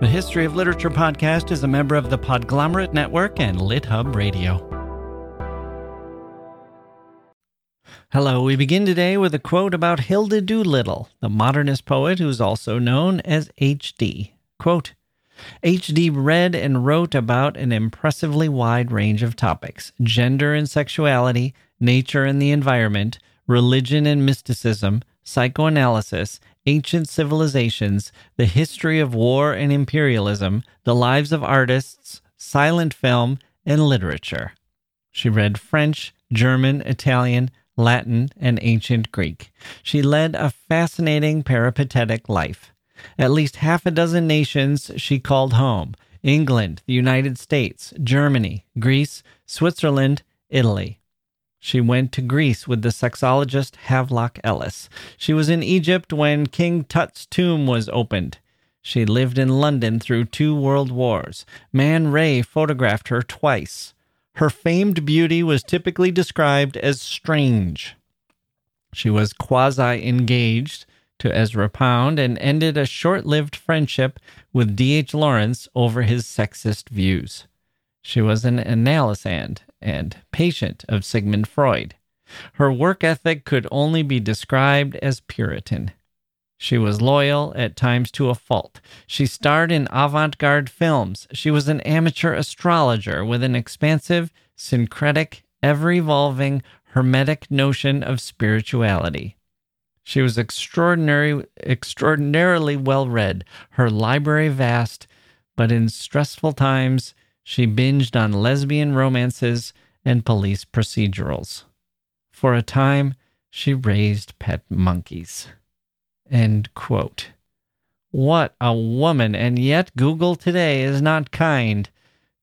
The History of Literature podcast is a member of the Podglomerate Network and LitHub Radio. Hello, we begin today with a quote about Hilda Doolittle, the modernist poet who's also known as H.D. Quote, H.D. read and wrote about an impressively wide range of topics gender and sexuality, nature and the environment, religion and mysticism, psychoanalysis, ancient civilizations, the history of war and imperialism, the lives of artists, silent film, and literature. She read French, German, Italian, Latin, and ancient Greek. She led a fascinating peripatetic life. At least half a dozen nations she called home England, the United States, Germany, Greece, Switzerland, Italy. She went to Greece with the sexologist Havelock Ellis. She was in Egypt when King Tut's tomb was opened. She lived in London through two world wars. Man Ray photographed her twice. Her famed beauty was typically described as strange. She was quasi engaged to Ezra Pound and ended a short lived friendship with D.H. Lawrence over his sexist views. She was an analysand and patient of Sigmund Freud. Her work ethic could only be described as Puritan. She was loyal, at times to a fault. She starred in avant garde films. She was an amateur astrologer with an expansive, syncretic, ever evolving, hermetic notion of spirituality. She was extraordinary, extraordinarily well read, her library vast, but in stressful times, she binged on lesbian romances and police procedurals. For a time, she raised pet monkeys. End quote. What a woman, and yet Google today is not kind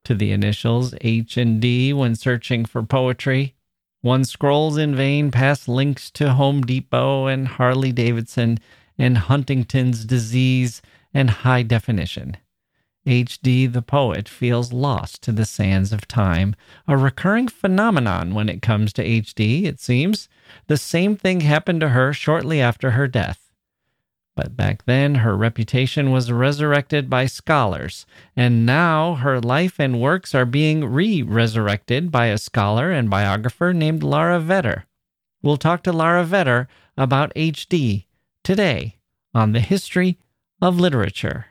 to the initials H and D when searching for poetry. One scrolls in vain past links to Home Depot and Harley Davidson and Huntington's disease and high definition. H.D. the poet feels lost to the sands of time, a recurring phenomenon when it comes to H.D., it seems. The same thing happened to her shortly after her death. But back then, her reputation was resurrected by scholars, and now her life and works are being re resurrected by a scholar and biographer named Lara Vetter. We'll talk to Lara Vetter about H.D. today on the history of literature.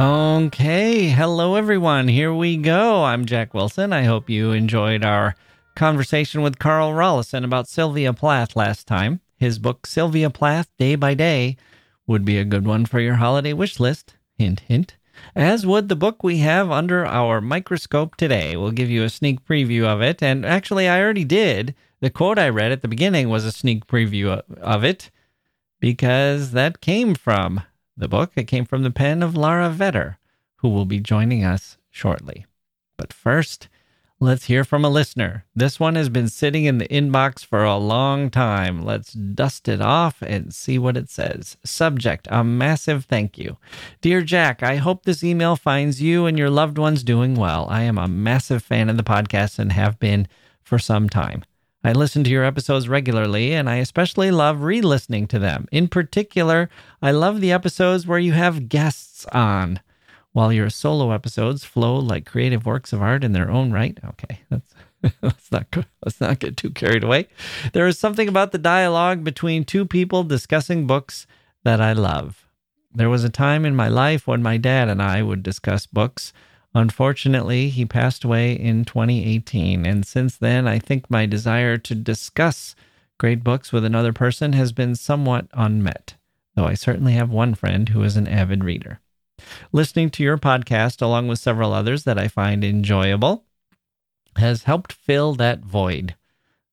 Okay, hello everyone. Here we go. I'm Jacke Wilson. I hope you enjoyed our conversation with Carl Rollyson about Sylvia Plath last time. His book, Sylvia Plath Day by Day, would be a good one for your holiday wish list. Hint, hint. As would the book we have under our microscope today. We'll give you a sneak preview of it. And actually, I already did. The quote I read at the beginning was a sneak preview of it because that came from the book. It came from the pen of Lara Vetter, who will be joining us shortly. But first, let's hear from a listener. This one has been sitting in the inbox for a long time. Let's dust it off and see what it says. Subject A massive thank you. Dear Jacke, I hope this email finds you and your loved ones doing well. I am a massive fan of the podcast and have been for some time. I listen to your episodes regularly, and I especially love re listening to them. In particular, I love the episodes where you have guests on. While your solo episodes flow like creative works of art in their own right. Okay, that's let's not let's not get too carried away. There is something about the dialogue between two people discussing books that I love. There was a time in my life when my dad and I would discuss books Unfortunately, he passed away in 2018. And since then, I think my desire to discuss great books with another person has been somewhat unmet, though I certainly have one friend who is an avid reader. Listening to your podcast, along with several others that I find enjoyable, has helped fill that void.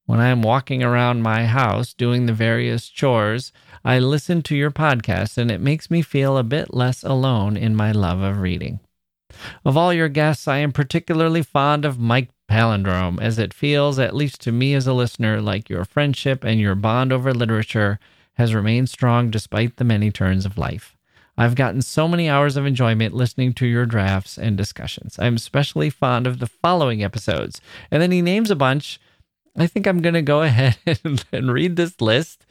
When I am walking around my house doing the various chores, I listen to your podcast and it makes me feel a bit less alone in my love of reading. Of all your guests, I am particularly fond of Mike Palindrome, as it feels, at least to me as a listener, like your friendship and your bond over literature has remained strong despite the many turns of life. I've gotten so many hours of enjoyment listening to your drafts and discussions. I'm especially fond of the following episodes. And then he names a bunch. I think I'm going to go ahead and, read this list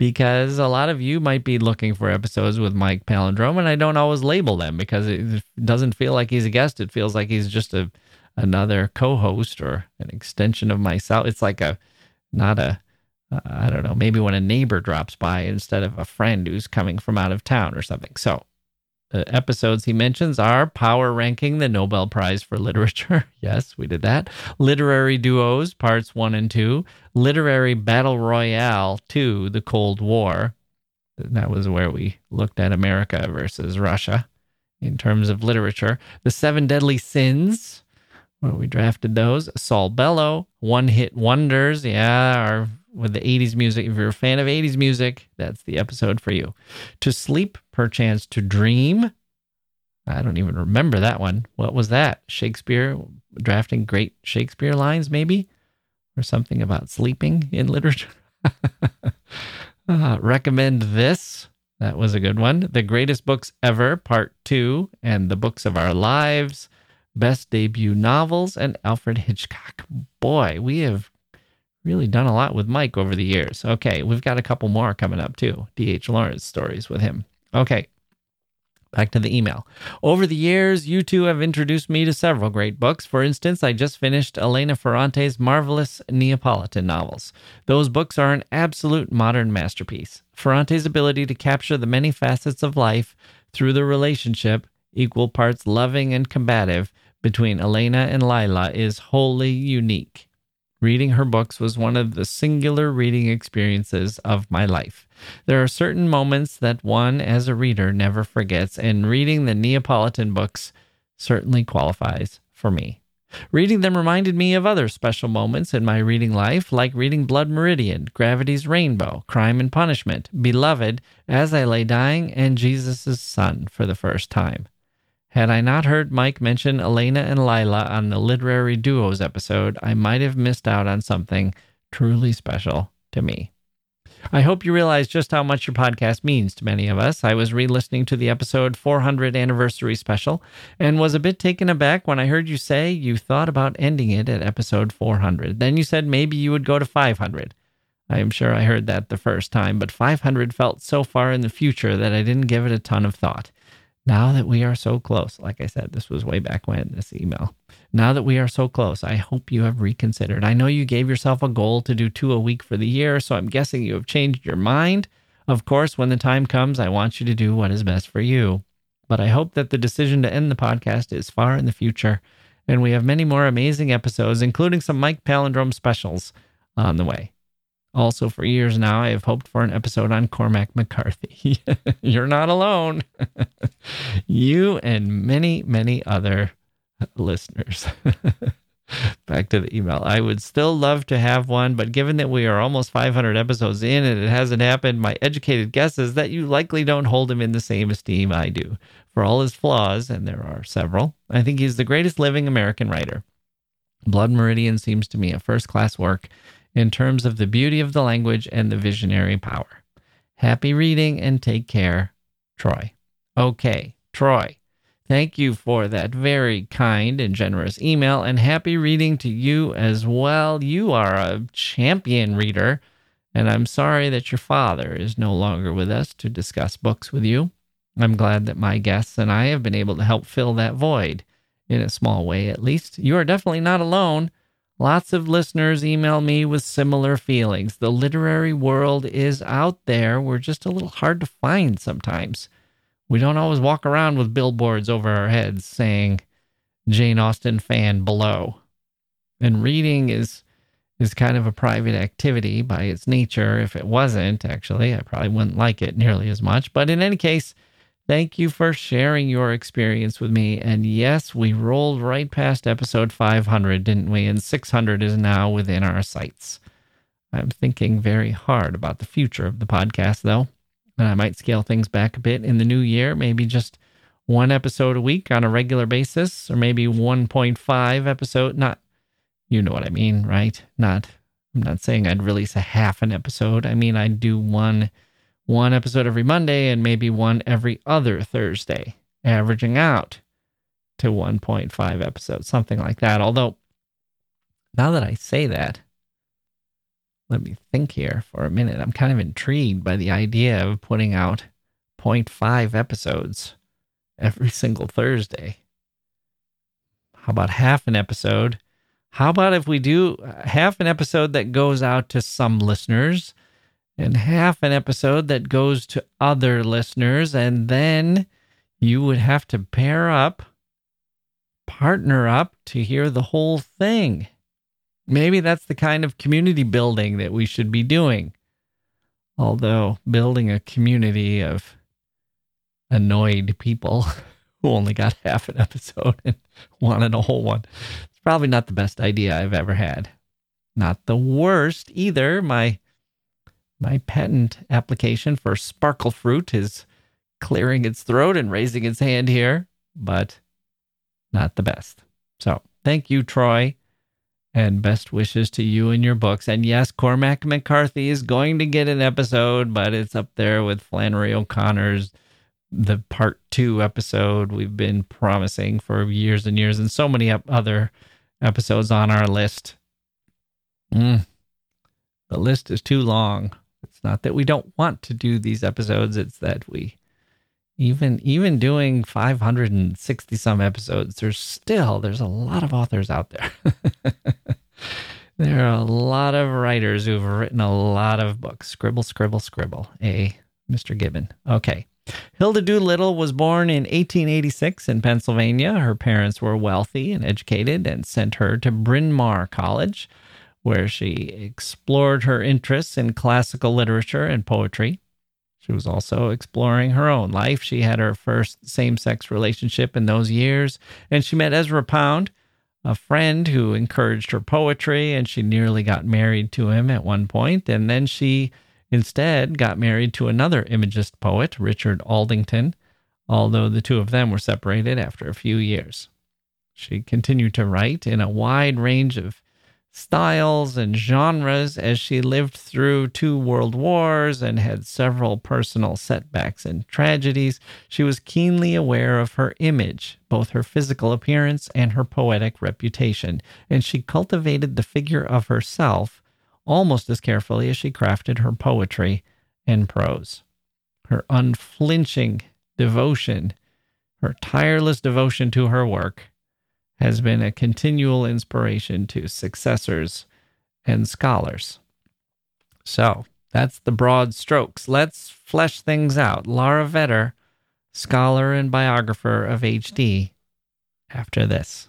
because a lot of you might be looking for episodes with Mike Palindrome, and I don't always label them because it doesn't feel like he's a guest. It feels like he's just a another co-host or an extension of myself. It's like a not a uh, I don't know, maybe when a neighbor drops by instead of a friend who's coming from out of town or something. So Uh, episodes he mentions are Power Ranking the Nobel Prize for Literature. yes, we did that. Literary Duos, parts one and two. Literary Battle Royale, two, The Cold War. That was where we looked at America versus Russia in terms of literature. The Seven Deadly Sins, where we drafted those. Saul Bellow, One Hit Wonders. Yeah, our with the 80s music. If you're a fan of 80s music, that's the episode for you. To sleep, perchance to dream. I don't even remember that one. What was that? Shakespeare drafting great Shakespeare lines, maybe? Or something about sleeping in literature? uh, recommend this. That was a good one. The Greatest Books Ever, Part 2, and The Books of Our Lives, Best Debut Novels, and Alfred Hitchcock. Boy, we have really done a lot with Mike over the years. Okay, we've got a couple more coming up too. D.H. Lawrence stories with him. Okay, back to the email. Over the years, you two have introduced me to several great books. For instance, I just finished Elena Ferrante's marvelous Neapolitan novels. Those books are an absolute modern masterpiece. Ferrante's ability to capture the many facets of life through the relationship, equal parts loving and combative, between Elena and Lila is wholly unique. Reading her books was one of the singular reading experiences of my life. There are certain moments that one, as a reader, never forgets, and reading the Neapolitan books certainly qualifies for me. Reading them reminded me of other special moments in my reading life, like reading Blood Meridian, Gravity's Rainbow, Crime and Punishment, Beloved, As I Lay Dying, and Jesus' Son for the first time. Had I not heard Mike mention Elena and Lila on the Literary Duos episode, I might have missed out on something truly special to me. I hope you realize just how much your podcast means to many of us. I was re listening to the episode 400 anniversary special and was a bit taken aback when I heard you say you thought about ending it at episode 400. Then you said maybe you would go to 500. I am sure I heard that the first time, but 500 felt so far in the future that I didn't give it a ton of thought. Now that we are so close, like I said, this was way back when, this email. Now that we are so close, I hope you have reconsidered. I know you gave yourself a goal to do two a week for the year, so I'm guessing you have changed your mind. Of course, when the time comes, I want you to do what is best for you. But I hope that the decision to end the podcast is far in the future, and we have many more amazing episodes, including some Mike Palindrome specials on the way. Also, for years now, I have hoped for an episode on Cormac McCarthy. You're not alone. you and many, many other listeners. Back to the email. I would still love to have one, but given that we are almost 500 episodes in and it hasn't happened, my educated guess is that you likely don't hold him in the same esteem I do. For all his flaws, and there are several, I think he's the greatest living American writer. Blood Meridian seems to me a first class work in terms of the beauty of the language and the visionary power. Happy reading and take care, Troy. Okay, Troy. Thank you for that very kind and generous email, and happy reading to you as well. You are a champion reader, and I'm sorry that your father is no longer with us to discuss books with you. I'm glad that my guests and I have been able to help fill that void, in a small way at least. You are definitely not alone. Lots of listeners email me with similar feelings. The literary world is out there. We're just a little hard to find sometimes. We don't always walk around with billboards over our heads saying Jane Austen fan below. And reading is is kind of a private activity by its nature. If it wasn't, actually, I probably wouldn't like it nearly as much. But in any case, Thank you for sharing your experience with me. And yes, we rolled right past episode 500, didn't we? And 600 is now within our sights. I'm thinking very hard about the future of the podcast, though. And I might scale things back a bit in the new year, maybe just one episode a week on a regular basis, or maybe 1.5 episode. Not, you know what I mean, right? Not, I'm not saying I'd release a half an episode. I mean, I'd do one one episode every Monday and maybe one every other Thursday, averaging out to 1.5 episodes, something like that. Although, now that I say that, let me think here for a minute. I'm kind of intrigued by the idea of putting out 0.5 episodes every single Thursday. How about half an episode? How about if we do uh, half an episode that goes out to some listeners and half an episode that goes to other listeners? And then you would have to pair up, partner up to hear the whole thing. Maybe that's the kind of community building that we should be doing. Although building a community of annoyed people who only got half an episode and wanted a whole one, it's probably not the best idea I've ever had. Not the worst either. My my patent application for sparkle fruit is clearing its throat and raising its hand here, but not the best. So, thank you, Troy and best wishes to you and your books. And yes, Cormac McCarthy is going to get an episode, but it's up there with Flannery O'Connor's the part two episode we've been promising for years and years, and so many other episodes on our list. Mm. The list is too long. It's not that we don't want to do these episodes, it's that we even even doing 560 some episodes there's still there's a lot of authors out there. There are a lot of writers who've written a lot of books. Scribble scribble scribble. A mr gibbon. Okay. Hilda doolittle was born in 1886 in pennsylvania. Her parents were wealthy and educated and sent her to bryn mawr college where she explored her interests in classical literature and poetry she was also exploring her own life. She had her first same sex relationship in those years, and she met Ezra Pound, a friend who encouraged her poetry, and she nearly got married to him at one point. And then she instead got married to another Imagist poet, Richard Aldington, although the two of them were separated after a few years. She continued to write in a wide range of styles and genres as she lived through two world wars and had several personal setbacks and tragedies. She was keenly aware of her image, both her physical appearance and her poetic reputation, and she cultivated the figure of herself almost as carefully as she crafted her poetry and prose. Her unflinching devotion, her tireless devotion to her work, has been a continual inspiration to successors and scholars. So that's the broad strokes. Let's flesh things out. Lara Vetter, scholar and biographer of HD, after this.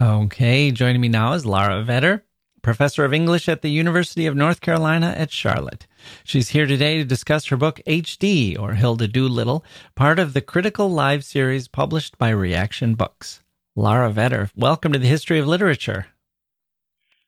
Okay, joining me now is Lara Vetter, professor of English at the University of North Carolina at Charlotte. She's here today to discuss her book HD, or Hilda Doolittle, part of the Critical Live series published by Reaktion Books. Lara Vetter, welcome to the History of Literature.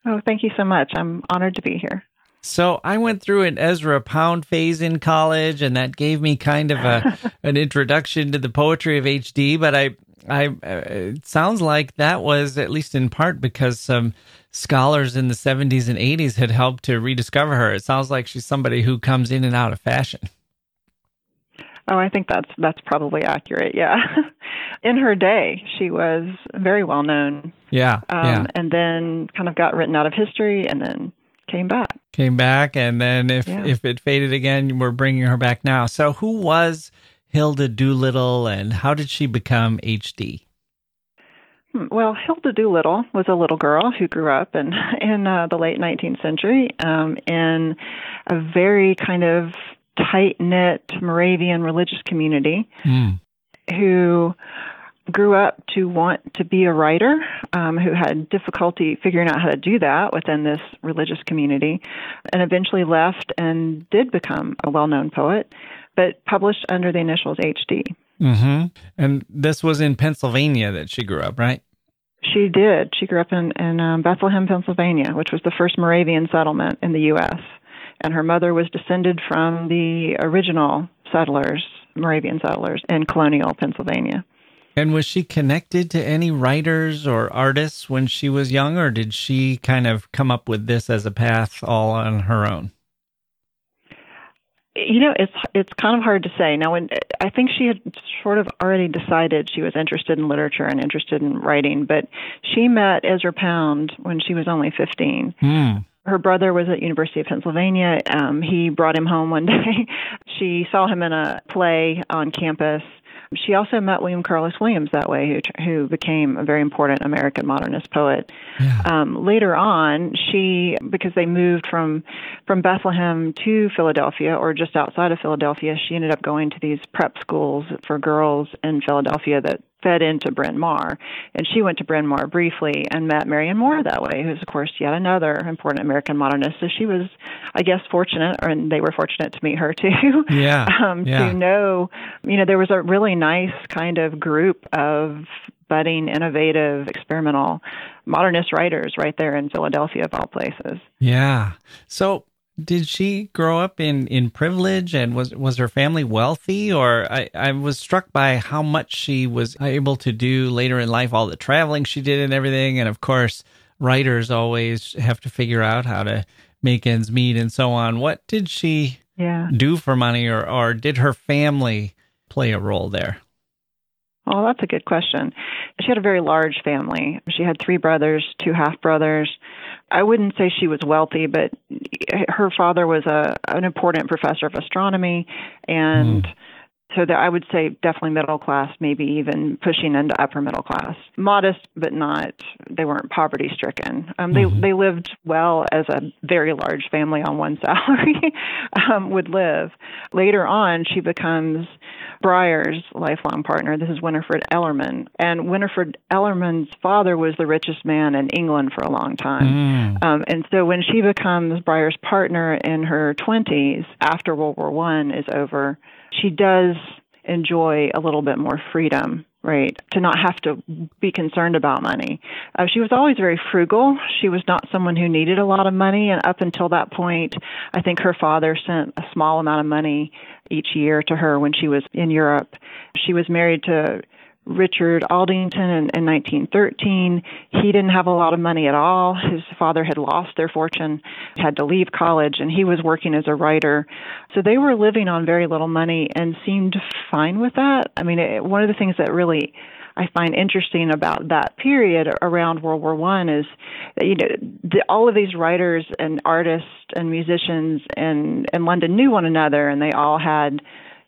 Oh, thank you so much. I'm honored to be here. So I went through an Ezra Pound phase in college, and that gave me kind of a an introduction to the poetry of HD. But I, I, uh, it sounds like that was at least in part because some scholars in the 70s and 80s had helped to rediscover her. It sounds like she's somebody who comes in and out of fashion. Oh, I think that's that's probably accurate. Yeah. in her day, she was very well known. Yeah, um, yeah. And then kind of got written out of history, and then came back. Came back, and then if Yeah. if it faded again, we're bringing her back now. So, who was Hilda Doolittle, and how did she become HD? Hmm, Well, Hilda Doolittle was a little girl who grew up in in uh, the late 19th century um, in a very kind of tight knit Moravian religious community. Mm. who grew up to want to be a writer, um, who had difficulty figuring out how to do that within this religious community, and eventually left and did become a well known poet, but published under the initials HD. hmm And this was in Pennsylvania that she grew up, right? She did. She grew up in, in um, Bethlehem, Pennsylvania, which was the first Moravian settlement in the U.S. And her mother was descended from the original settlers, Moravian settlers in colonial Pennsylvania. And was she connected to any writers or artists when she was young, or did she kind of come up with this as a path all on her own? You know, it's it's kind of hard to say. Now, when I think she had sort of already decided she was interested in literature and interested in writing, but she met Ezra Pound when she was only 15. Hmm. Her brother was at University of Pennsylvania. Um, he brought him home one day. she saw him in a play on campus. She also met William Carlos Williams that way, who who became a very important American modernist poet. Yeah. Um, later on, she because they moved from from Bethlehem to Philadelphia or just outside of Philadelphia, she ended up going to these prep schools for girls in Philadelphia that fed into Bryn Mawr. And she went to Bryn Mawr briefly and met Marianne Moore that way, who's of course yet another important American modernist. So she was, I guess, fortunate, and they were fortunate to meet her too. Yeah. um, yeah. To know, you know, there was a really nice kind of group of budding, innovative, experimental modernist writers right there in Philadelphia, of all places. Yeah. So did she grow up in, in privilege and was was her family wealthy or I, I was struck by how much she was able to do later in life, all the traveling she did and everything. And of course, writers always have to figure out how to make ends meet and so on. What did she Yeah. do for money or, or did her family play a role there? Well, that's a good question. She had a very large family. She had three brothers, two half brothers. I wouldn't say she was wealthy, but her father was a an important professor of astronomy, and hmm. So I would say definitely middle class, maybe even pushing into upper middle class. Modest, but not. They weren't poverty stricken. Um, they Mhm. they lived well as a very large family on one salary um, would live. Later on, she becomes Bryher's lifelong partner. This is Winifred Ellerman. And Winifred Ellerman's father was the richest man in England for a long time. Mm. Um, and so when she becomes Bryher's partner in her 20s, after World War One is over, she does enjoy a little bit more freedom, right? To not have to be concerned about money. Uh, she was always very frugal. She was not someone who needed a lot of money. And up until that point, I think her father sent a small amount of money each year to her when she was in Europe. She was married to Richard Aldington in, in 1913. He didn't have a lot of money at all. His father had lost their fortune, had to leave college, and he was working as a writer. So they were living on very little money and seemed fine with that. I mean, it, one of the things that really I find interesting about that period around World War One is, you know, the, all of these writers and artists and musicians in in London knew one another, and they all had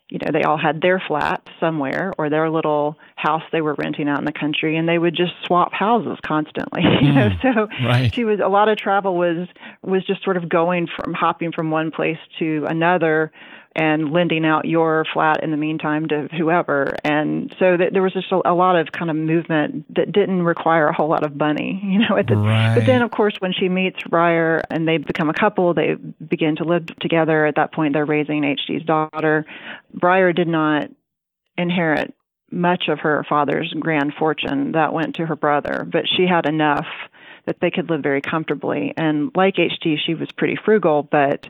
you know they all had their flat somewhere or their little house they were renting out in the country and they would just swap houses constantly you know mm, so right. she was a lot of travel was was just sort of going from hopping from one place to another and lending out your flat in the meantime to whoever and so that there was just a, a lot of kind of movement that didn't require a whole lot of money you know at the, Right. but then of course when she meets Bryher and they become a couple they begin to live together at that point they're raising HD's daughter Bryher did not inherit much of her father's grand fortune that went to her brother, but she had enough that they could live very comfortably. And like HD, she was pretty frugal, but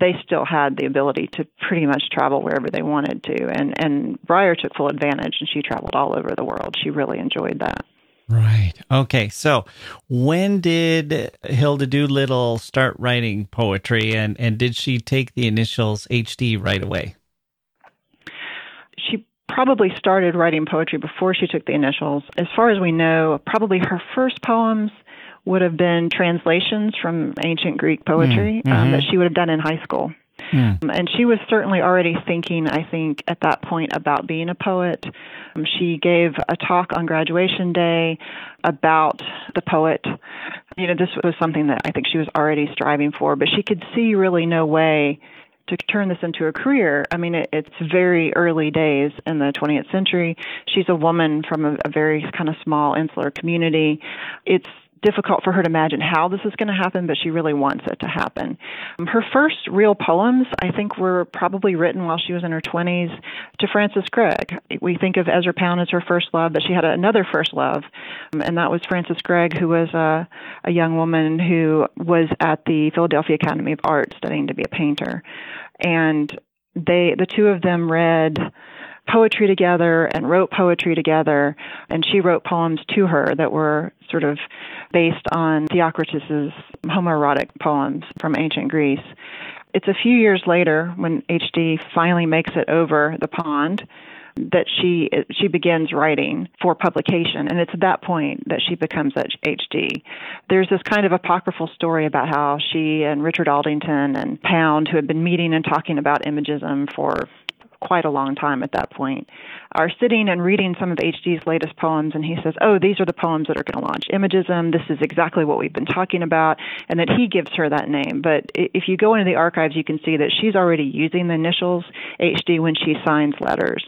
they still had the ability to pretty much travel wherever they wanted to. And and Bryher took full advantage, and she traveled all over the world. She really enjoyed that. Right. Okay. So, when did Hilda Doolittle start writing poetry, and and did she take the initials HD right away? Probably started writing poetry before she took the initials. As far as we know, probably her first poems would have been translations from ancient Greek poetry mm-hmm. um, that she would have done in high school. Mm. And she was certainly already thinking, I think, at that point about being a poet. Um, she gave a talk on graduation day about the poet. You know, this was something that I think she was already striving for, but she could see really no way to turn this into a career. I mean, it, it's very early days in the 20th century. She's a woman from a, a very kind of small insular community. It's difficult for her to imagine how this is going to happen, but she really wants it to happen. Um, her first real poems, I think, were probably written while she was in her 20s to Frances Gregg. We think of Ezra Pound as her first love, but she had another first love, um, and that was Frances Gregg, who was a, a young woman who was at the Philadelphia Academy of Art studying to be a painter. And they, the two of them read poetry together and wrote poetry together. And she wrote poems to her that were sort of based on Theocritus's homoerotic poems from ancient Greece. It's a few years later when HD finally makes it over the pond that she she begins writing for publication and it's at that point that she becomes HD. There's this kind of apocryphal story about how she and Richard Aldington and Pound who had been meeting and talking about imagism for quite a long time at that point, are sitting and reading some of HD's latest poems, and he says, Oh, these are the poems that are going to launch Imagism. This is exactly what we've been talking about, and that he gives her that name. But if you go into the archives, you can see that she's already using the initials HD when she signs letters.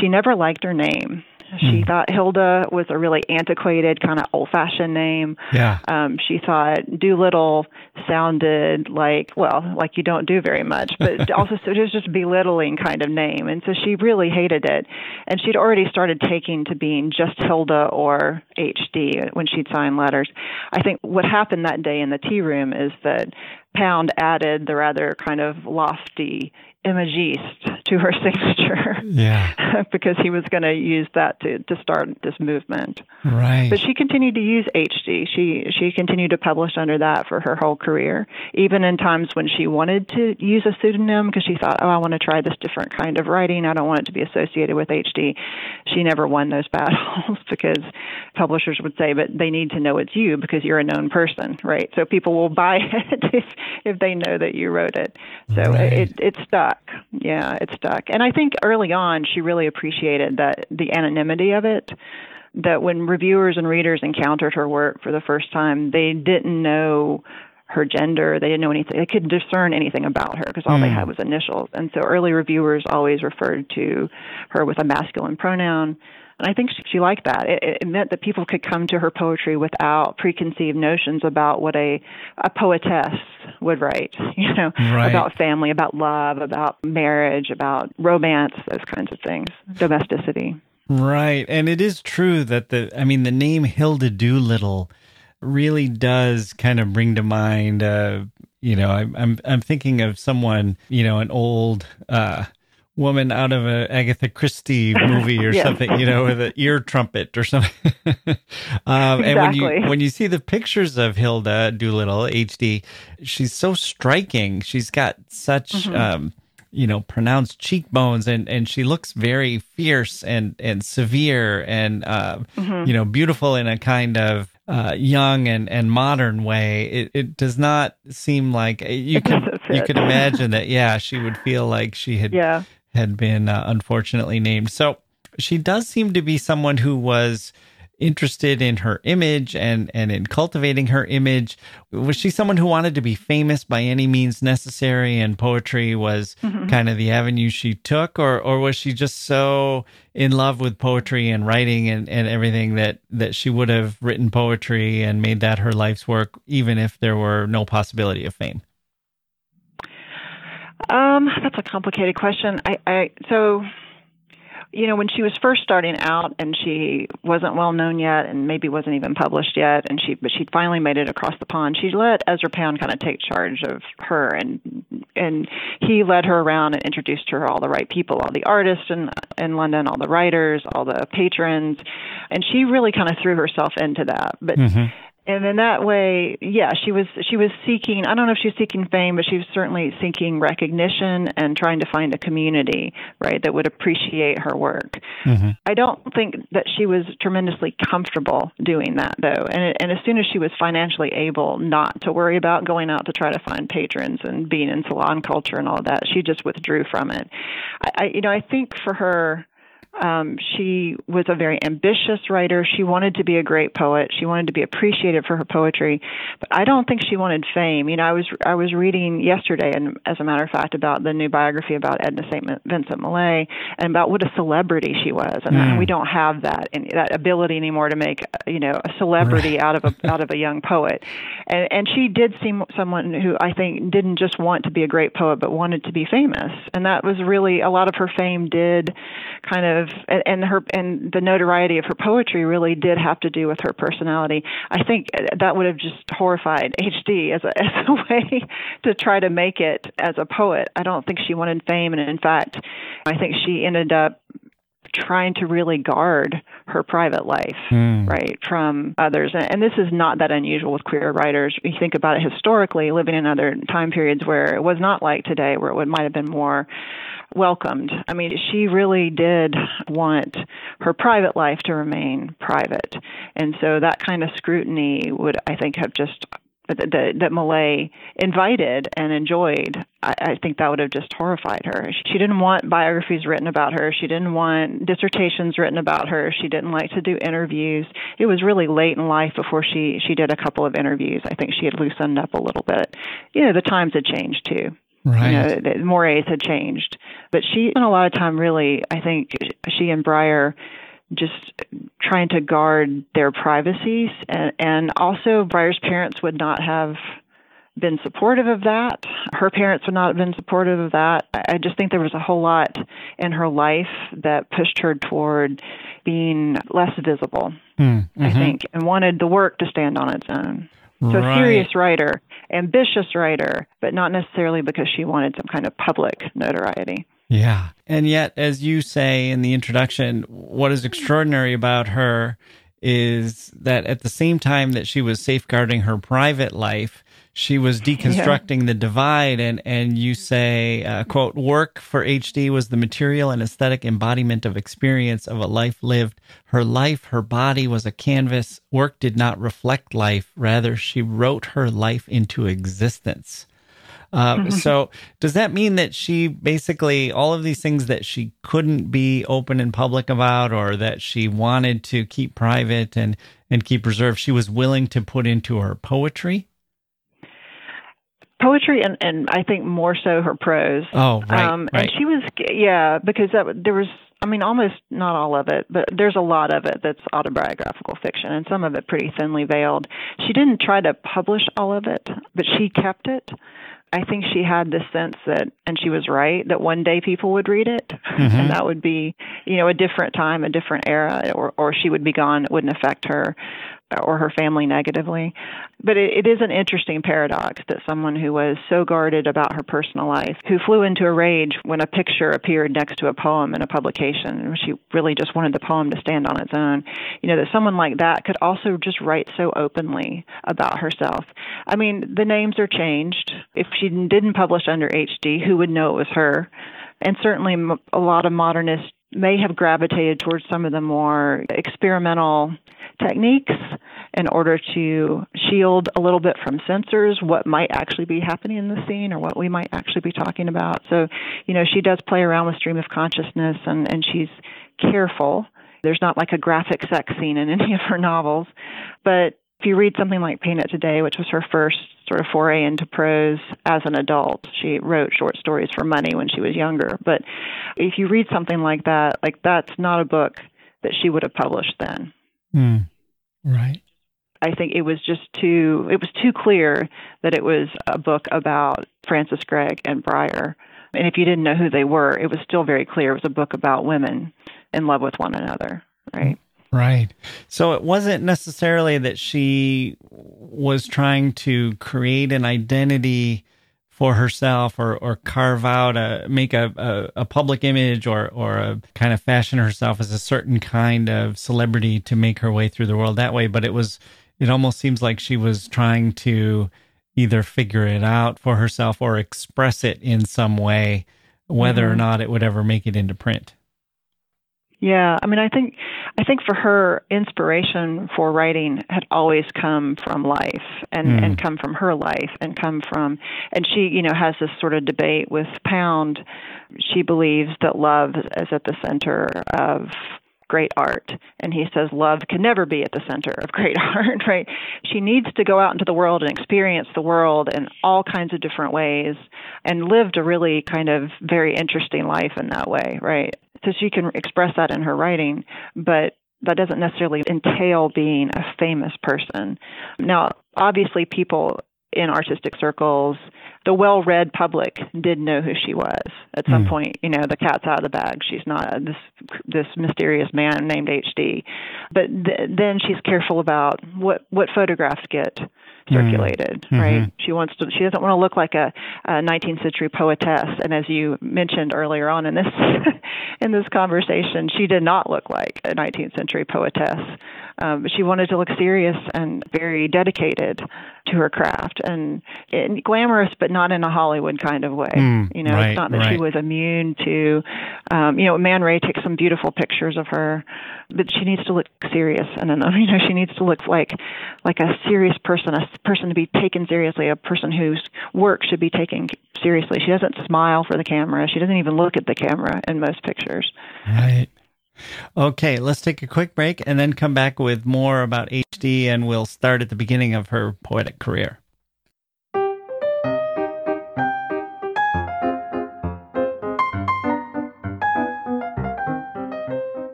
She never liked her name. She mm. thought Hilda was a really antiquated, kind of old fashioned name. Yeah. Um, she thought Doolittle sounded like, well, like you don't do very much, but also so it was just belittling kind of name. And so she really hated it. And she'd already started taking to being just Hilda or HD when she'd sign letters. I think what happened that day in the tea room is that Pound added the rather kind of lofty imagiste to her signature. Yeah. because he was going to use that to, to start this movement. Right. But she continued to use HD. She she continued to publish under that for her whole career, even in times when she wanted to use a pseudonym because she thought, "Oh, I want to try this different kind of writing. I don't want it to be associated with HD." She never won those battles because publishers would say, "But they need to know it's you because you're a known person, right?" So people will buy it if if they know that you wrote it. So right. it it stuck stuck. Yeah, it stuck. And I think early on she really appreciated that the anonymity of it. That when reviewers and readers encountered her work for the first time, they didn't know her gender. They didn't know anything. They couldn't discern anything about her because all mm. they had was initials. And so early reviewers always referred to her with a masculine pronoun. And I think she, she liked that. It, it meant that people could come to her poetry without preconceived notions about what a, a poetess would write, you know, right. about family, about love, about marriage, about romance, those kinds of things, domesticity. Right. And it is true that the, I mean, the name Hilda Doolittle really does kind of bring to mind, uh, you know, I'm, I'm, I'm thinking of someone, you know, an old, uh, woman out of a Agatha Christie movie or something, you know, with an ear trumpet or something. um, exactly. And when you when you see the pictures of Hilda Doolittle HD, she's so striking. She's got such. Mm-hmm. Um, you know pronounced cheekbones and and she looks very fierce and and severe and uh, mm-hmm. you know beautiful in a kind of uh, young and, and modern way, it, it does not seem like you can you could imagine that. Yeah, she would feel like she had yeah had been uh, unfortunately named. So she does seem to be someone who was interested in her image and and in cultivating her image was she someone who wanted to be famous by any means necessary and poetry was mm-hmm. kind of the avenue she took or or was she just so in love with poetry and writing and, and everything that that she would have written poetry and made that her life's work even if there were no possibility of fame um, that's a complicated question. I, I so you know, when she was first starting out and she wasn't well known yet and maybe wasn't even published yet and she but she finally made it across the pond, she let Ezra Pound kind of take charge of her and and he led her around and introduced her all the right people, all the artists in in London, all the writers, all the patrons, and she really kind of threw herself into that. But mm-hmm and in that way, yeah, she was she was seeking. I don't know if she was seeking fame, but she was certainly seeking recognition and trying to find a community, right, that would appreciate her work. Mm-hmm. I don't think that she was tremendously comfortable doing that, though. And and as soon as she was financially able not to worry about going out to try to find patrons and being in salon culture and all that, she just withdrew from it. I, I you know I think for her um, she was a very ambitious writer. She wanted to be a great poet. She wanted to be appreciated for her poetry, but I don't think she wanted fame. You know, I was I was reading yesterday, and as a matter of fact, about the new biography about Edna St. Vincent Millay and about what a celebrity she was, and mm. we don't have that that ability anymore to make you know a celebrity out of a out of a young poet. And and she did seem someone who I think didn't just want to be a great poet, but wanted to be famous, and that was really a lot of her fame did kind of of and her and the notoriety of her poetry really did have to do with her personality. I think that would have just horrified HD as a as a way to try to make it as a poet. I don't think she wanted fame, and in fact, I think she ended up trying to really guard her private life, mm. right, from others. And this is not that unusual with queer writers. You think about it historically, living in other time periods where it was not like today, where it would, might have been more welcomed. I mean, she really did want her private life to remain private. And so that kind of scrutiny would, I think, have just that, that Millay invited and enjoyed, I, I think that would have just horrified her. She didn't want biographies written about her. She didn't want dissertations written about her. She didn't like to do interviews. It was really late in life before she she did a couple of interviews. I think she had loosened up a little bit. You know, the times had changed too. Right. You know, the mores had changed. But she spent a lot of time really, I think she and Bryher just trying to guard their privacies and, and also Bryher's parents would not have been supportive of that. Her parents would not have been supportive of that. I just think there was a whole lot in her life that pushed her toward being less visible, mm-hmm. I think, and wanted the work to stand on its own. So right. serious writer, ambitious writer, but not necessarily because she wanted some kind of public notoriety. Yeah. And yet, as you say in the introduction, what is extraordinary about her is that at the same time that she was safeguarding her private life, she was deconstructing yeah. the divide. And and you say uh, quote work for hd was the material and aesthetic embodiment of experience of a life lived. Her life her body was a canvas. Work did not reflect life. Rather she wrote her life into existence uh, mm-hmm. So, does that mean that she basically all of these things that she couldn't be open and public about, or that she wanted to keep private and and keep reserved, she was willing to put into her poetry? poetry and and I think more so her prose. Oh, right, um, right. And she was yeah because that there was I mean almost not all of it, but there's a lot of it that's autobiographical fiction and some of it pretty thinly veiled. She didn't try to publish all of it, but she kept it. I think she had this sense that, and she was right, that one day people would read it, mm-hmm. and that would be, you know, a different time, a different era, or or she would be gone. It wouldn't affect her or her family negatively. But it, it is an interesting paradox that someone who was so guarded about her personal life, who flew into a rage when a picture appeared next to a poem in a publication, and she really just wanted the poem to stand on its own, you know, that someone like that could also just write so openly about herself. I mean, the names are changed. If she didn't publish under HD, who would know it was her? And certainly a lot of modernists may have gravitated towards some of the more experimental techniques in order to shield a little bit from censors what might actually be happening in the scene or what we might actually be talking about. So, you know, she does play around with stream of consciousness and, and she's careful. There's not like a graphic sex scene in any of her novels. But if you read something like Paint It Today, which was her first sort of foray into prose as an adult. She wrote short stories for money when she was younger. But if you read something like that, like that's not a book that she would have published then. Mm, right. I think it was just too it was too clear that it was a book about Frances Gregg and Bryher. And if you didn't know who they were, it was still very clear it was a book about women in love with one another, right? Right. So it wasn't necessarily that she was trying to create an identity for herself or, or carve out a make a, a, a, public image or or a kind of fashion herself as a certain kind of celebrity to make her way through the world that way but it was it almost seems like she was trying to either figure it out for herself or express it in some way whether mm-hmm. or not it would ever make it into print yeah, I mean, I think I think for her, inspiration for writing had always come from life, and mm. and come from her life, and come from, and she, you know, has this sort of debate with Pound. She believes that love is at the center of great art. And he says love can never be at the center of great art, right? She needs to go out into the world and experience the world in all kinds of different ways and lived a really kind of very interesting life in that way, right? So she can express that in her writing, but that doesn't necessarily entail being a famous person. Now, obviously, people in artistic circles, the well read public did know who she was. At some mm. point, you know, the cat's out of the bag. She's not this this mysterious man named HD. But th- then she's careful about what what photographs get circulated, mm-hmm. right? She wants to. She doesn't want to look like a, a 19th century poetess. And as you mentioned earlier on in this in this conversation, she did not look like a 19th century poetess. Um, she wanted to look serious and very dedicated to her craft and, and glamorous, but not in a Hollywood kind of way. Mm, you know, right, it's not that right. she was immune to. Um, you know, Man Ray takes some beautiful pictures of her, but she needs to look serious, and then, you know, she needs to look like like a serious person, a person to be taken seriously, a person whose work should be taken seriously. She doesn't smile for the camera. She doesn't even look at the camera in most pictures. Right. Okay, let's take a quick break and then come back with more about HD, and we'll start at the beginning of her poetic career.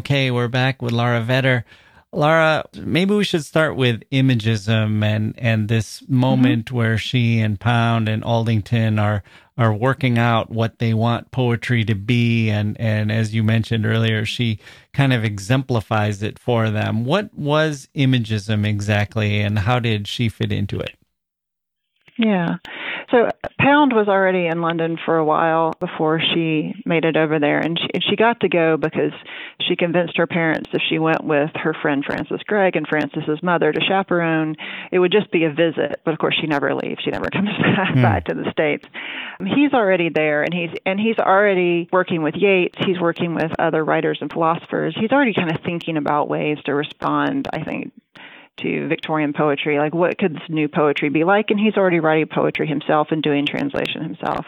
Okay, we're back with Lara Vetter. Lara, maybe we should start with imagism and and this moment mm-hmm. where she and Pound and Aldington are are working out what they want poetry to be and and as you mentioned earlier, she kind of exemplifies it for them. What was imagism exactly and how did she fit into it? Yeah. So Pound was already in London for a while before she made it over there, and she, and she got to go because she convinced her parents if she went with her friend Frances Gregg and Frances's mother to chaperone, it would just be a visit. But of course, she never leaves; she never comes back, mm. back to the states. He's already there, and he's and he's already working with Yeats. He's working with other writers and philosophers. He's already kind of thinking about ways to respond. I think to Victorian poetry. Like, what could this new poetry be like? And he's already writing poetry himself and doing translation himself.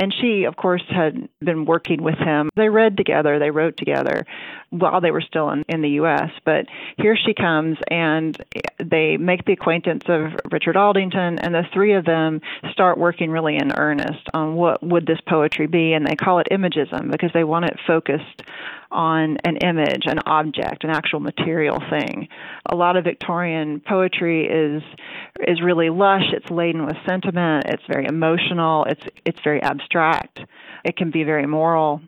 And she, of course, had been working with him. They read together, they wrote together while they were still in, in the U.S. But here she comes, and they make the acquaintance of Richard Aldington, and the three of them start working really in earnest on what would this poetry be. And they call it imagism because they want it focused on an image, an object, an actual material thing. A lot of Victorian poetry is is really lush. It's laden with sentiment. It's very emotional. It's it's very abstract. It can be very moral.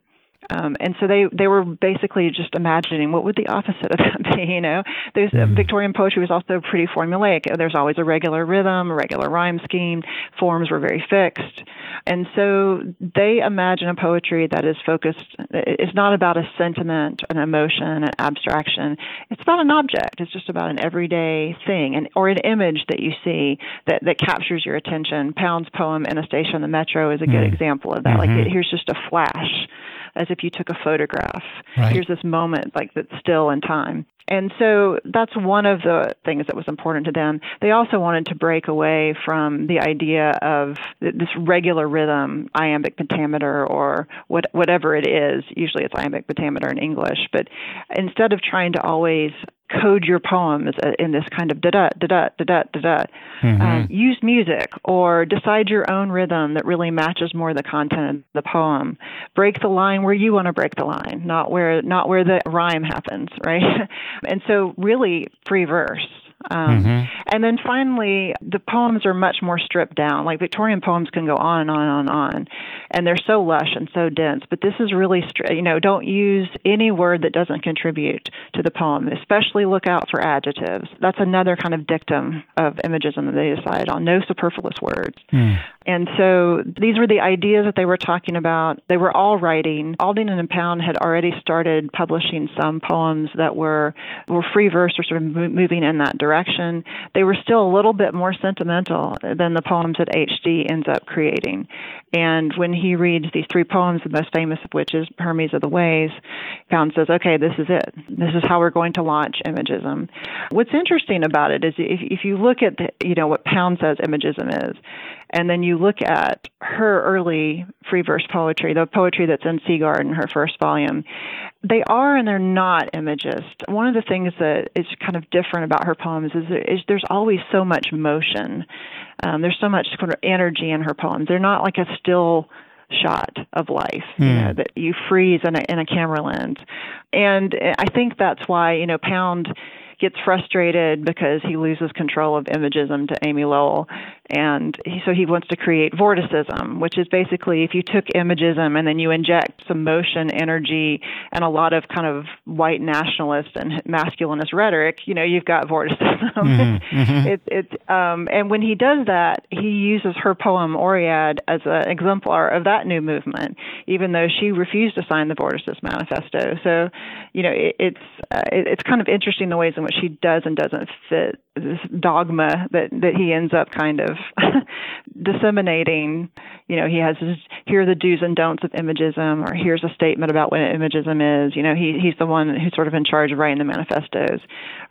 Um, and so they they were basically just imagining what would the opposite of that be. You know, There's, mm-hmm. Victorian poetry was also pretty formulaic. There's always a regular rhythm, a regular rhyme scheme. Forms were very fixed, and so they imagine a poetry that is focused. It's not about a sentiment, an emotion, an abstraction. It's about an object. It's just about an everyday thing, and or an image that you see that that captures your attention. Pound's poem "In a Station of the Metro" is a good mm-hmm. example of that. Mm-hmm. Like here's just a flash as if you took a photograph. Right. Here's this moment like that's still in time. And so that's one of the things that was important to them. They also wanted to break away from the idea of this regular rhythm, iambic pentameter, or what, whatever it is. Usually it's iambic pentameter in English. But instead of trying to always code your poems in this kind of da da da da da da da. Um, use music or decide your own rhythm that really matches more the content of the poem. Break the line where you want to break the line, not where not where the rhyme happens, right? and so really free verse. Um, mm-hmm. And then finally, the poems are much more stripped down. Like Victorian poems can go on and on and on, and they're so lush and so dense. But this is really, you know, don't use any word that doesn't contribute to the poem. Especially look out for adjectives. That's another kind of dictum of imagism that they decide on. No superfluous words. Mm. And so these were the ideas that they were talking about. They were all writing. Aldington and Pound had already started publishing some poems that were were free verse or sort of moving in that direction. They were still a little bit more sentimental than the poems that H.D. ends up creating. And when he reads these three poems, the most famous of which is Hermes of the Ways, Pound says, "Okay, this is it. This is how we're going to launch imagism." What's interesting about it is if, if you look at the, you know what Pound says imagism is, and then you look at her early free verse poetry, the poetry that's in Sea Garden, her first volume, they are and they're not imagist. One of the things that is kind of different about her poems is, is there's always so much motion. Um, there's so much kind of energy in her poems. They're not like a still shot of life mm. you hmm. know, that you freeze in a, in a camera lens. And I think that's why, you know, Pound gets frustrated because he loses control of imagism to Amy Lowell and he, so he wants to create vorticism, which is basically if you took imagism and then you inject some motion, energy, and a lot of kind of white nationalist and masculinist rhetoric, you know, you've got vorticism. Mm-hmm, mm-hmm. It's it's um, and when he does that, he uses her poem Oread as an exemplar of that new movement, even though she refused to sign the Vorticist Manifesto. So, you know, it, it's uh, it, it's kind of interesting the ways in which she does and doesn't fit this dogma that that he ends up kind of disseminating. You know, he has his, here are the do's and don'ts of imagism, or here's a statement about what imagism is. You know, he he's the one who's sort of in charge of writing the manifestos.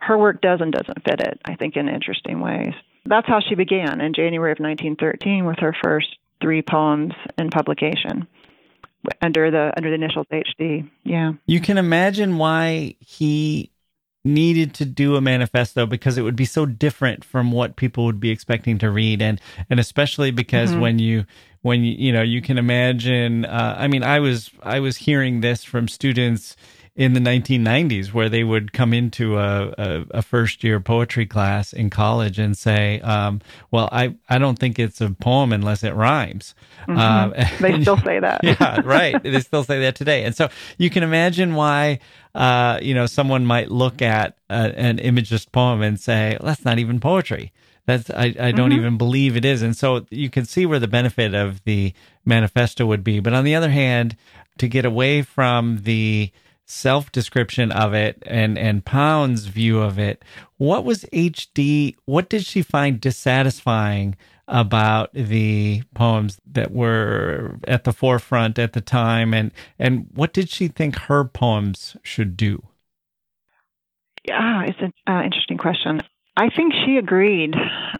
Her work does and doesn't fit it. I think in interesting ways. That's how she began in January of 1913 with her first three poems in publication under the under the initials HD. Yeah. You can imagine why he needed to do a manifesto because it would be so different from what people would be expecting to read and and especially because mm-hmm. when you when you you know you can imagine uh, i mean i was i was hearing this from students in the 1990s where they would come into a, a, a first year poetry class in college and say, um, well, I, I don't think it's a poem unless it rhymes. Mm-hmm. Um, they still say that. yeah, right. They still say that today. And so you can imagine why, uh, you know, someone might look at a, an imagist poem and say, well, that's not even poetry. That's I, I don't mm-hmm. even believe it is. And so you can see where the benefit of the manifesto would be. But on the other hand, to get away from the self description of it and and Pound's view of it. What was HD? What did she find dissatisfying about the poems that were at the forefront at the time, and and what did she think her poems should do? Yeah, it's an uh, interesting question. I think she agreed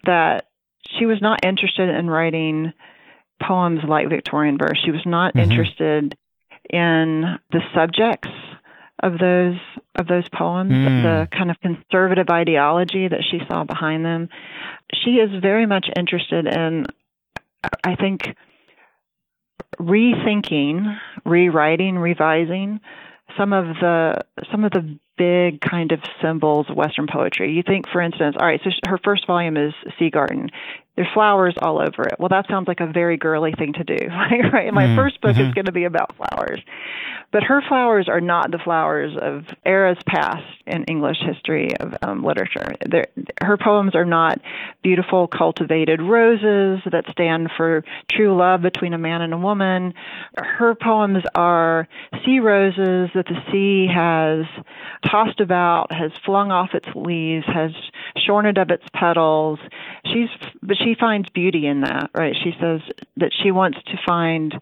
that she was not interested in writing poems like Victorian verse. She was not mm-hmm. interested in the subjects of those of those poems, mm. the kind of conservative ideology that she saw behind them. She is very much interested in, I think, rethinking, rewriting, revising some of the some of the big kind of symbols of Western poetry. You think, for instance, all right, so her first volume is Sea Garden. There's flowers all over it. Well, that sounds like a very girly thing to do, right? My mm first book mm-hmm. is going to be about flowers. But her flowers are not the flowers of eras past in English history of um, literature. They're, her poems are not beautiful, cultivated roses that stand for true love between a man and a woman. Her poems are sea roses that the sea has tossed about, has flung off its leaves, has shorn it of its petals. She's, but she finds beauty in that, right? She says that she wants to find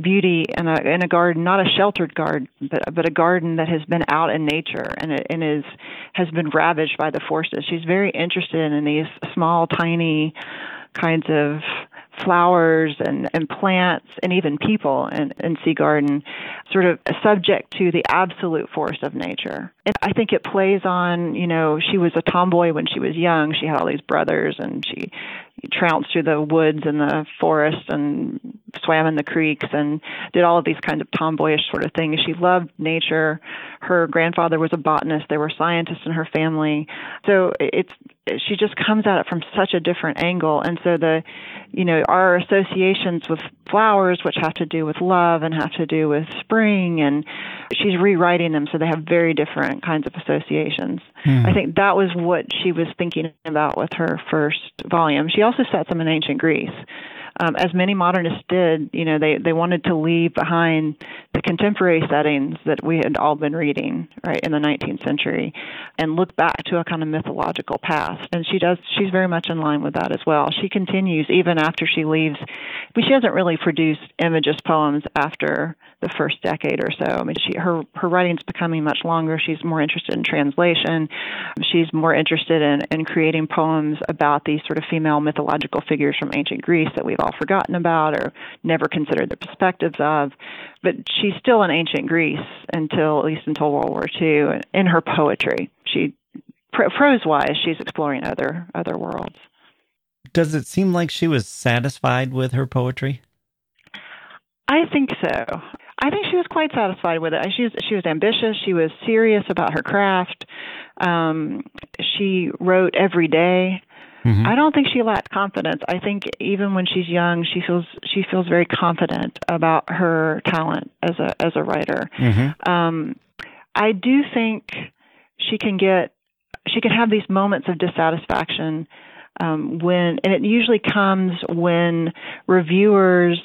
beauty in a in a garden, not a sheltered garden, but but a garden that has been out in nature and it, and is has been ravaged by the forces. She's very interested in these small, tiny kinds of flowers and, and plants and even people in, in Sea Garden, sort of subject to the absolute force of nature. And I think it plays on, you know, she was a tomboy when she was young. She had all these brothers and she trounced through the woods and the forest and swam in the creeks and did all of these kinds of tomboyish sort of things. She loved nature. Her grandfather was a botanist. There were scientists in her family. So it's she just comes at it from such a different angle. And so the you know, our associations with flowers which have to do with love and have to do with spring and she's rewriting them so they have very different kinds of associations. Mm. I think that was what she was thinking about with her first volume. She also set them in ancient Greece um, as many modernists did, you know, they, they wanted to leave behind the contemporary settings that we had all been reading, right, in the 19th century, and look back to a kind of mythological past. And she does, she's very much in line with that as well. She continues even after she leaves, but she hasn't really produced imagist poems after the first decade or so. I mean, she her her writing's becoming much longer. She's more interested in translation. She's more interested in in creating poems about these sort of female mythological figures from ancient Greece that we've all forgotten about or never considered the perspectives of. But she's still in ancient Greece until at least until World War II. In her poetry, she prose wise, she's exploring other other worlds. Does it seem like she was satisfied with her poetry? I think so. I think she was quite satisfied with it. She was she was ambitious. She was serious about her craft. Um, she wrote every day. Mm-hmm. I don't think she lacked confidence. I think even when she's young, she feels she feels very confident about her talent as a as a writer. Mm-hmm. Um, I do think she can get she can have these moments of dissatisfaction um, when, and it usually comes when reviewers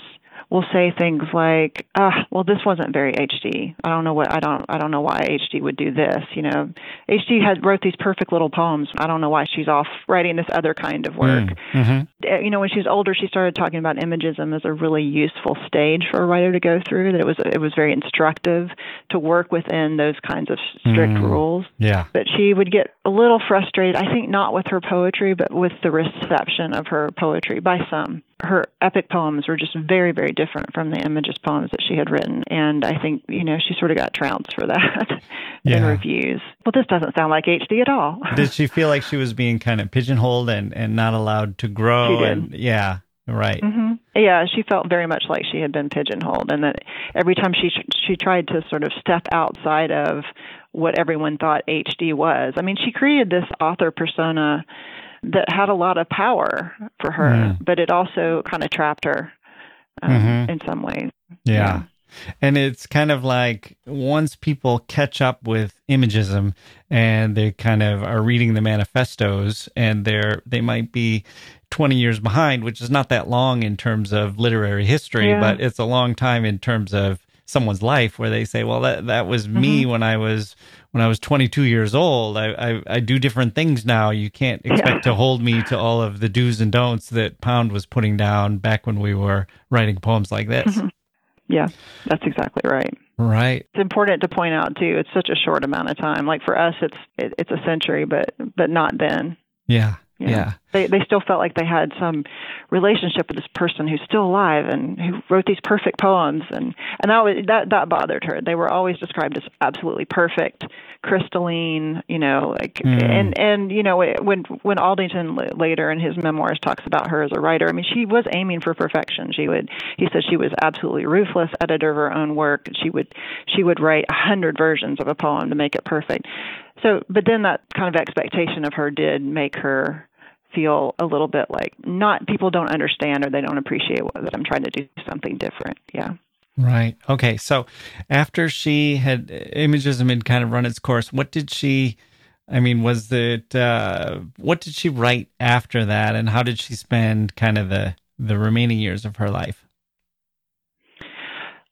will say things like, "Ah, well, this wasn't very HD. I don't know what I don't I don't know why HD would do this." You know, HD had wrote these perfect little poems. I don't know why she's off writing this other kind of work. Mm, mm-hmm. You know, when she was older, she started talking about imagism as a really useful stage for a writer to go through. That it was it was very instructive to work within those kinds of strict mm, rules. Yeah, but she would get a little frustrated. I think not with her poetry, but with the reception of her poetry by some her epic poems were just very, very different from the Imagist poems that she had written. And I think, you know, she sort of got trounced for that yeah. in reviews. Well, this doesn't sound like HD at all. did she feel like she was being kind of pigeonholed and, and not allowed to grow? She did. And, yeah, right. Mm-hmm. Yeah, she felt very much like she had been pigeonholed, and that every time she she tried to sort of step outside of what everyone thought HD was. I mean, she created this author persona that had a lot of power for her, mm. but it also kind of trapped her um, mm-hmm. in some ways. Yeah. yeah. And it's kind of like once people catch up with imagism and they kind of are reading the manifestos and they're they might be 20 years behind, which is not that long in terms of literary history, yeah. but it's a long time in terms of someone's life where they say, well, that, that was mm-hmm. me when I was when I was 22 years old. I, I, I do different things now. You can't expect yeah. to hold me to all of the do's and don'ts that Pound was putting down back when we were writing poems like this. Mm-hmm. Yeah, that's exactly right. Right. It's important to point out too. It's such a short amount of time. Like for us, it's it, it's a century, but but not then. Yeah. You know, yeah. They they still felt like they had some relationship with this person who's still alive and who wrote these perfect poems and and that was, that that bothered her. They were always described as absolutely perfect, crystalline, you know, like mm. and and you know when when Aldington later in his memoirs talks about her as a writer, I mean she was aiming for perfection. She would he says she was absolutely ruthless editor of her own work. She would she would write a hundred versions of a poem to make it perfect. So, but then that kind of expectation of her did make her feel a little bit like not people don't understand or they don't appreciate that I'm trying to do something different. Yeah. Right. Okay. So after she had imagism had kind of run its course, what did she I mean, was it uh what did she write after that and how did she spend kind of the the remaining years of her life?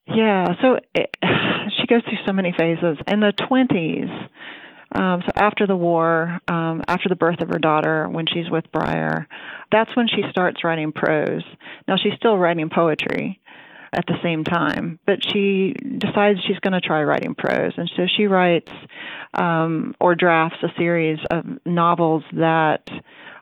Yeah, so it, she goes through so many phases. In the 20s, um, so after the war, um, after the birth of her daughter, when she's with Bryher, that's when she starts writing prose. Now she's still writing poetry at the same time, but she decides she's going to try writing prose, and so she writes um, or drafts a series of novels that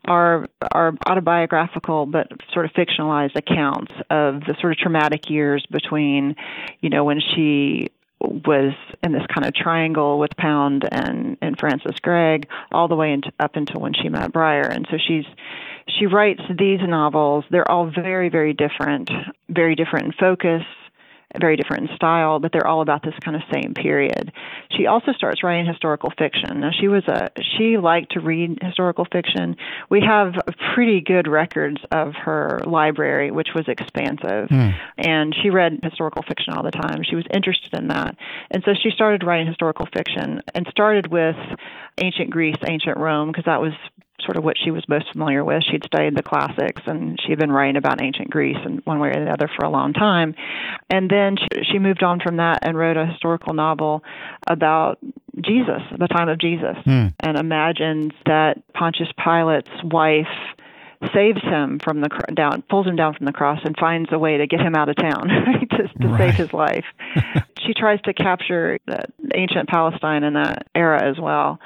are are autobiographical but sort of fictionalized accounts of the sort of traumatic years between, you know, when she was in this kind of triangle with Pound and and Frances Gregg all the way into, up until when she met Bryher. And so she's she writes these novels. They're all very very different, very different in focus, very different in style, but they're all about this kind of same period. She also starts writing historical fiction. Now she was a she liked to read historical fiction. We have pretty good records of her library, which was expansive, mm. and she read historical fiction all the time. She was interested in that, and so she started writing historical fiction and started with ancient Greece, ancient Rome, because that was sort of what she was most familiar with. She'd studied the classics and she had been writing about ancient Greece in one way or the other for a long time. And then she, she moved on from that and wrote a historical novel about Jesus, the time of Jesus, mm. and imagines that Pontius Pilate's wife saves him from the down, pulls him down from the cross, and finds a way to get him out of town to, to right. save his life. she tries to capture the ancient Palestine in that era as well.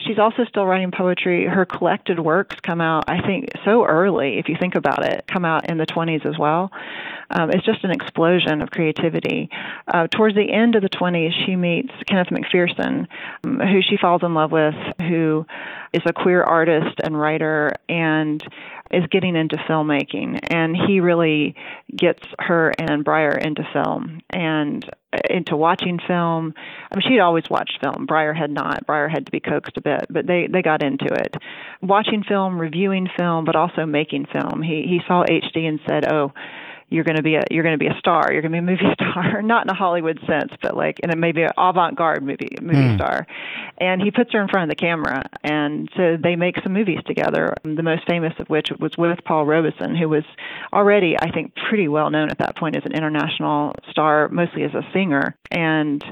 She's also still writing poetry. Her collected works come out, I think, so early. If you think about it, come out in the 20s as well. Um, it's just an explosion of creativity. Uh, towards the end of the 20s, she meets Kenneth Macpherson, um, who she falls in love with, who is a queer artist and writer and is getting into filmmaking. And he really gets her and Bryher into film and into watching film. I mean, she'd always watched film. Bryher had not. Bryher had to be coaxed a bit, but they they got into it. Watching film, reviewing film, but also making film. He he saw HD and said, "Oh." You're going to be a you're going to be a star. You're going to be a movie star, not in a Hollywood sense, but like in a maybe an avant-garde movie movie mm. star. And he puts her in front of the camera, and so they make some movies together. The most famous of which was with Paul Robeson, who was already, I think, pretty well known at that point as an international star, mostly as a singer. And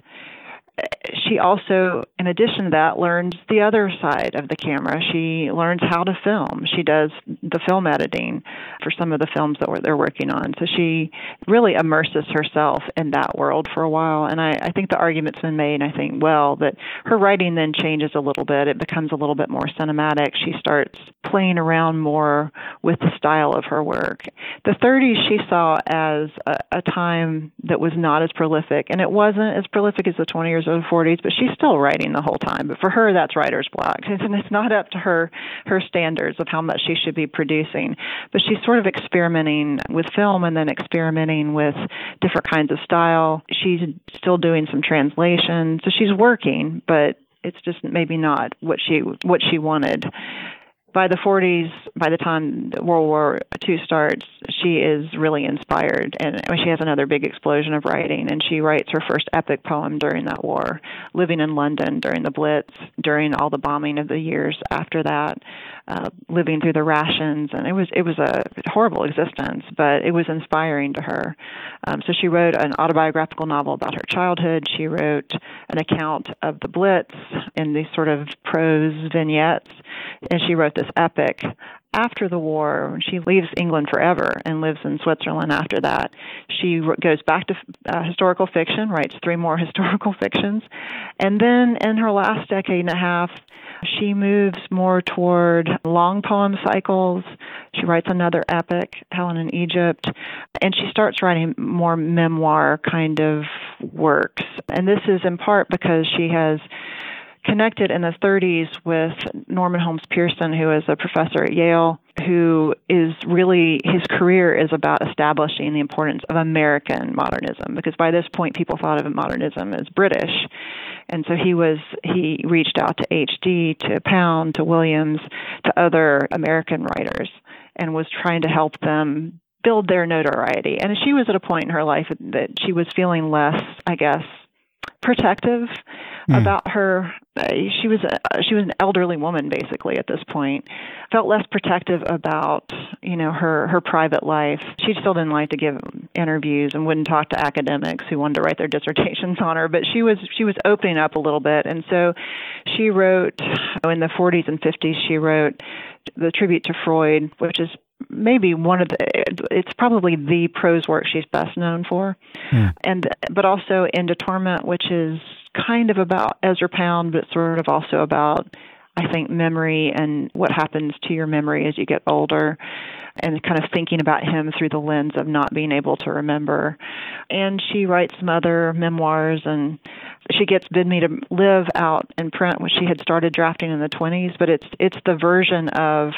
she also, in addition to that, learns the other side of the camera. She learns how to film. She does the film editing for some of the films that they're working on. So she really immerses herself in that world for a while. And I, I think the argument's been made, I think, well, that her writing then changes a little bit. It becomes a little bit more cinematic. She starts playing around more with the style of her work. The 30s she saw as a, a time that was not as prolific, and it wasn't as prolific as the 20 years or the 40s, but she's still writing the whole time. But for her, that's writer's block, and it's not up to her her standards of how much she should be producing. But she's sort of experimenting with film and then experimenting with different kinds of style. She's still doing some translation, so she's working, but it's just maybe not what she what she wanted by the 40s, by the time World War II starts, she is really inspired, and she has another big explosion of writing. And she writes her first epic poem during that war, living in London during the Blitz, during all the bombing of the years after that, uh, living through the rations, and it was it was a horrible existence, but it was inspiring to her. Um, so she wrote an autobiographical novel about her childhood. She wrote an account of the Blitz in these sort of prose vignettes, and she wrote this epic after the war, she leaves England forever and lives in Switzerland after that. She goes back to uh, historical fiction, writes three more historical fictions, and then in her last decade and a half, she moves more toward long poem cycles. She writes another epic, Helen in Egypt, and she starts writing more memoir kind of works. And this is in part because she has connected in the 30s with Norman Holmes Pearson, who is a professor at Yale, who is really, his career is about establishing the importance of American modernism, because by this point people thought of modernism as British. And so he was, he reached out to H.D., to Pound, to Williams, to other American writers, and was trying to help them build their notoriety. And she was at a point in her life that she was feeling less, I guess, protective mm. about her. She was a, she was an elderly woman basically at this point. Felt less protective about you know her her private life. She still didn't like to give interviews and wouldn't talk to academics who wanted to write their dissertations on her. But she was she was opening up a little bit, and so she wrote oh, in the 40s and 50s. She wrote the tribute to Freud, which is maybe one of the it's probably the prose work she's best known for yeah. and but also End to Torment which is kind of about ezra pound but sort of also about I think, memory and what happens to your memory as you get older and kind of thinking about him through the lens of not being able to remember. And she writes some other memoirs and she gets Bid Me to Live out in print, which she had started drafting in the 20s, but it's it's the version of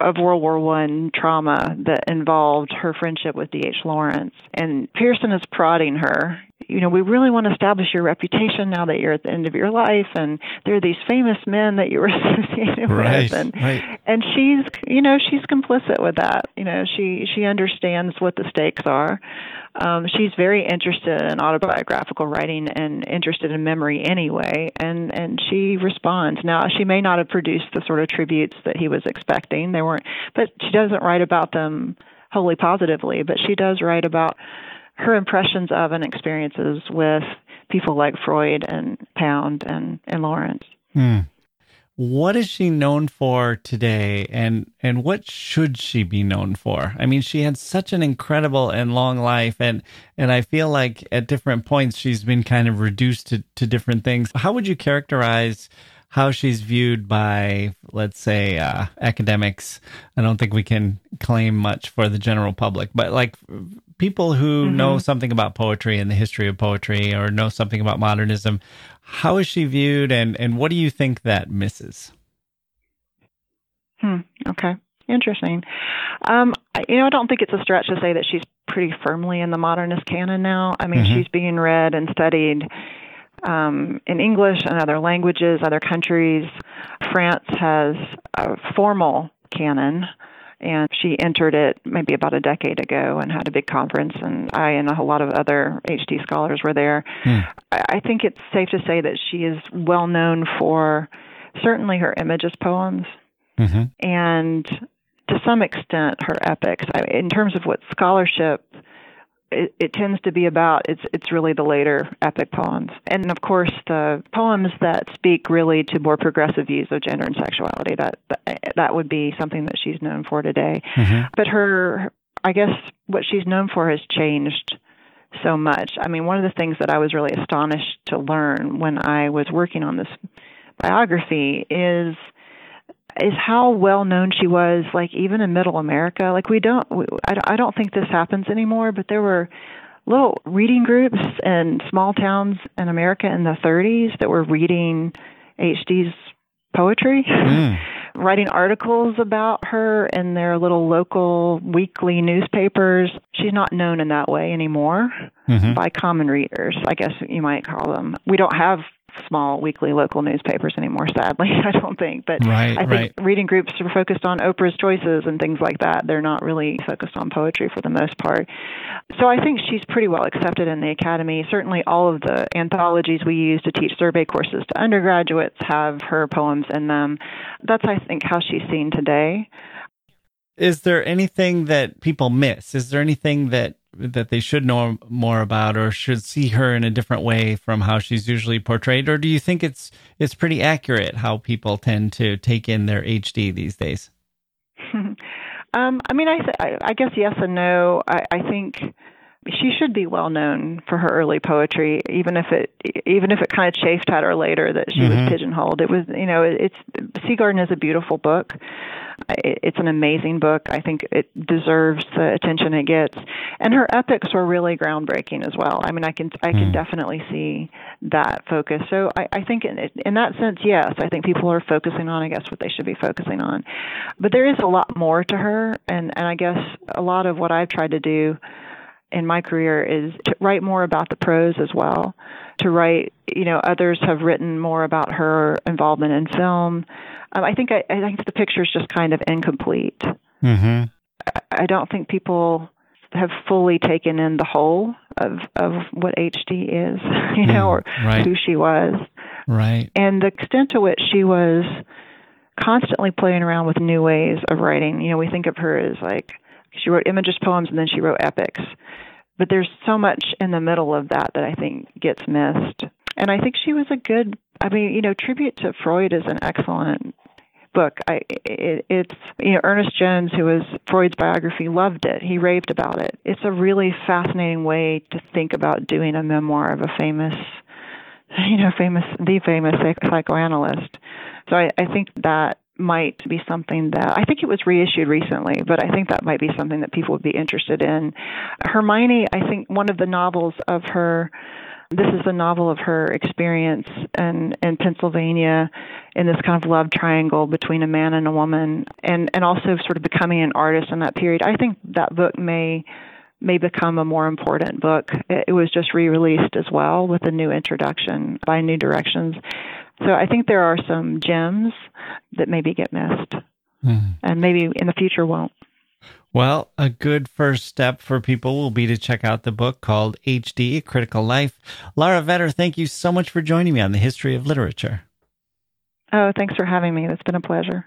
of World War One trauma that involved her friendship with D.H. Lawrence. And Pearson is prodding her. You know, we really want to establish your reputation now that you're at the end of your life, and there are these famous men that you were associated right, with, and right. and she's, you know, she's complicit with that. You know, she she understands what the stakes are, um, she's very interested in autobiographical writing and interested in memory anyway, and and she responds. Now she may not have produced the sort of tributes that he was expecting. They weren't, but she doesn't write about them wholly positively. But she does write about her impressions of and experiences with people like Freud and Pound and and Lawrence. Hmm. What is she known for today and and what should she be known for? I mean, she had such an incredible and long life and and I feel like at different points she's been kind of reduced to, to different things. How would you characterize how she's viewed by, let's say, uh, academics? I don't think we can claim much for the general public, but like people who mm-hmm. know something about poetry and the history of poetry or know something about modernism, how is she viewed, and and what do you think that misses? Hmm. Okay. Interesting. Um, you know, I don't think it's a stretch to say that she's pretty firmly in the modernist canon now. I mean, mm-hmm. she's being read and studied um, in English and other languages, other countries. France has a formal canon and she entered it maybe about a decade ago and had a big conference and i and a lot of other hd scholars were there hmm. i think it's safe to say that she is well known for certainly her imagist poems mm-hmm. and to some extent her epics in terms of what scholarship it, it, tends to be about it's it's really the later epic poems. And of course the poems that speak really to more progressive views of gender and sexuality that that, that would be something that she's known for today. Mm-hmm. but her i guess what she's known for has changed so much. I mean one of the things that i was really astonished to learn when i was working on this biography is is how well known she was like even in middle america like we don't we, I, I don't think this happens anymore but there were little reading groups in small towns in america in the 30s that were reading hd's poetry mm. writing articles about her in their little local weekly newspapers she's not known in that way anymore mm-hmm. by common readers i guess you might call them we don't have small weekly local newspapers anymore, sadly, I don't think. But right, I think right. reading groups are focused on Oprah's choices and things like that. They're not really focused on poetry for the most part. So I think she's pretty well accepted in the academy. Certainly, all of the anthologies we use to teach survey courses to undergraduates have her poems in them. That's, I think, how she's seen today. Is there anything that people miss? Is there anything that that they should know more about or should see her in a different way from how she's usually portrayed or do you think it's it's pretty accurate how people tend to take in their HD these days? um, I mean, I, th- I guess yes and no. I, I think she should be well known for her early poetry, even if it even if it kind of chafed at her later that she mm-hmm. was pigeonholed. It was you know it's Sea Garden is a beautiful book. It's an amazing book. I think it deserves the attention it gets, and her epics were really groundbreaking as well. I mean, I can I can mm. definitely see that focus. So I, I think in, in that sense, yes, I think people are focusing on I guess what they should be focusing on, but there is a lot more to her, and and I guess a lot of what I've tried to do in my career is to write more about the prose as well. To write, you know, others have written more about her involvement in film. Um, I think I, I think the picture is just kind of incomplete. Mm-hmm. I, I don't think people have fully taken in the whole of of what HD is, you know, or right. who she was. Right. And the extent to which she was constantly playing around with new ways of writing. You know, we think of her as like she wrote imagist poems and then she wrote epics. But there's so much in the middle of that that I think gets missed. And I think she was a good, I mean, you know, Tribute to Freud is an excellent book. I, it, it's, you know, Ernest Jones, who was Freud's biography, loved it. He raved about it. It's a really fascinating way to think about doing a memoir of a famous, you know, famous, the famous psychoanalyst. So I, I think that might be something that I think it was reissued recently, but I think that might be something that people would be interested in. Hermione, I think one of the novels of her this is a novel of her experience in, in Pennsylvania in this kind of love triangle between a man and a woman and, and also sort of becoming an artist in that period. I think that book may may become a more important book. It was just re-released as well with a new introduction by New Directions. So I think there are some gems that maybe get missed, mm. and maybe in the future won't. Well, a good first step for people will be to check out the book called HD Critical Life. Lara Vetter, thank you so much for joining me on the history of literature. Oh, thanks for having me. It's been a pleasure.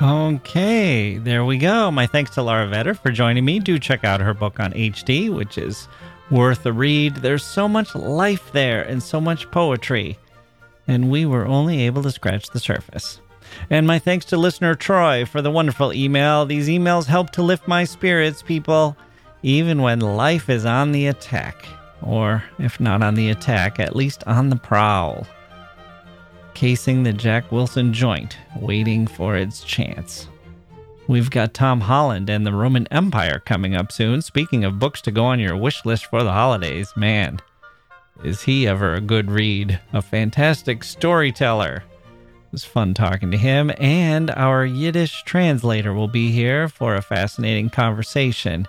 Okay, there we go. My thanks to Lara Vetter for joining me. Do check out her book on HD, which is worth a read. There's so much life there and so much poetry, and we were only able to scratch the surface. And my thanks to listener Troy for the wonderful email. These emails help to lift my spirits, people, even when life is on the attack. Or, if not on the attack, at least on the prowl. Casing the Jacke Wilson joint, waiting for its chance. We've got Tom Holland and the Roman Empire coming up soon. Speaking of books to go on your wish list for the holidays, man, is he ever a good read? A fantastic storyteller. It was fun talking to him, and our Yiddish translator will be here for a fascinating conversation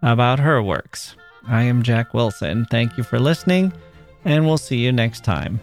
about her works. I am Jacke Wilson. Thank you for listening, and we'll see you next time.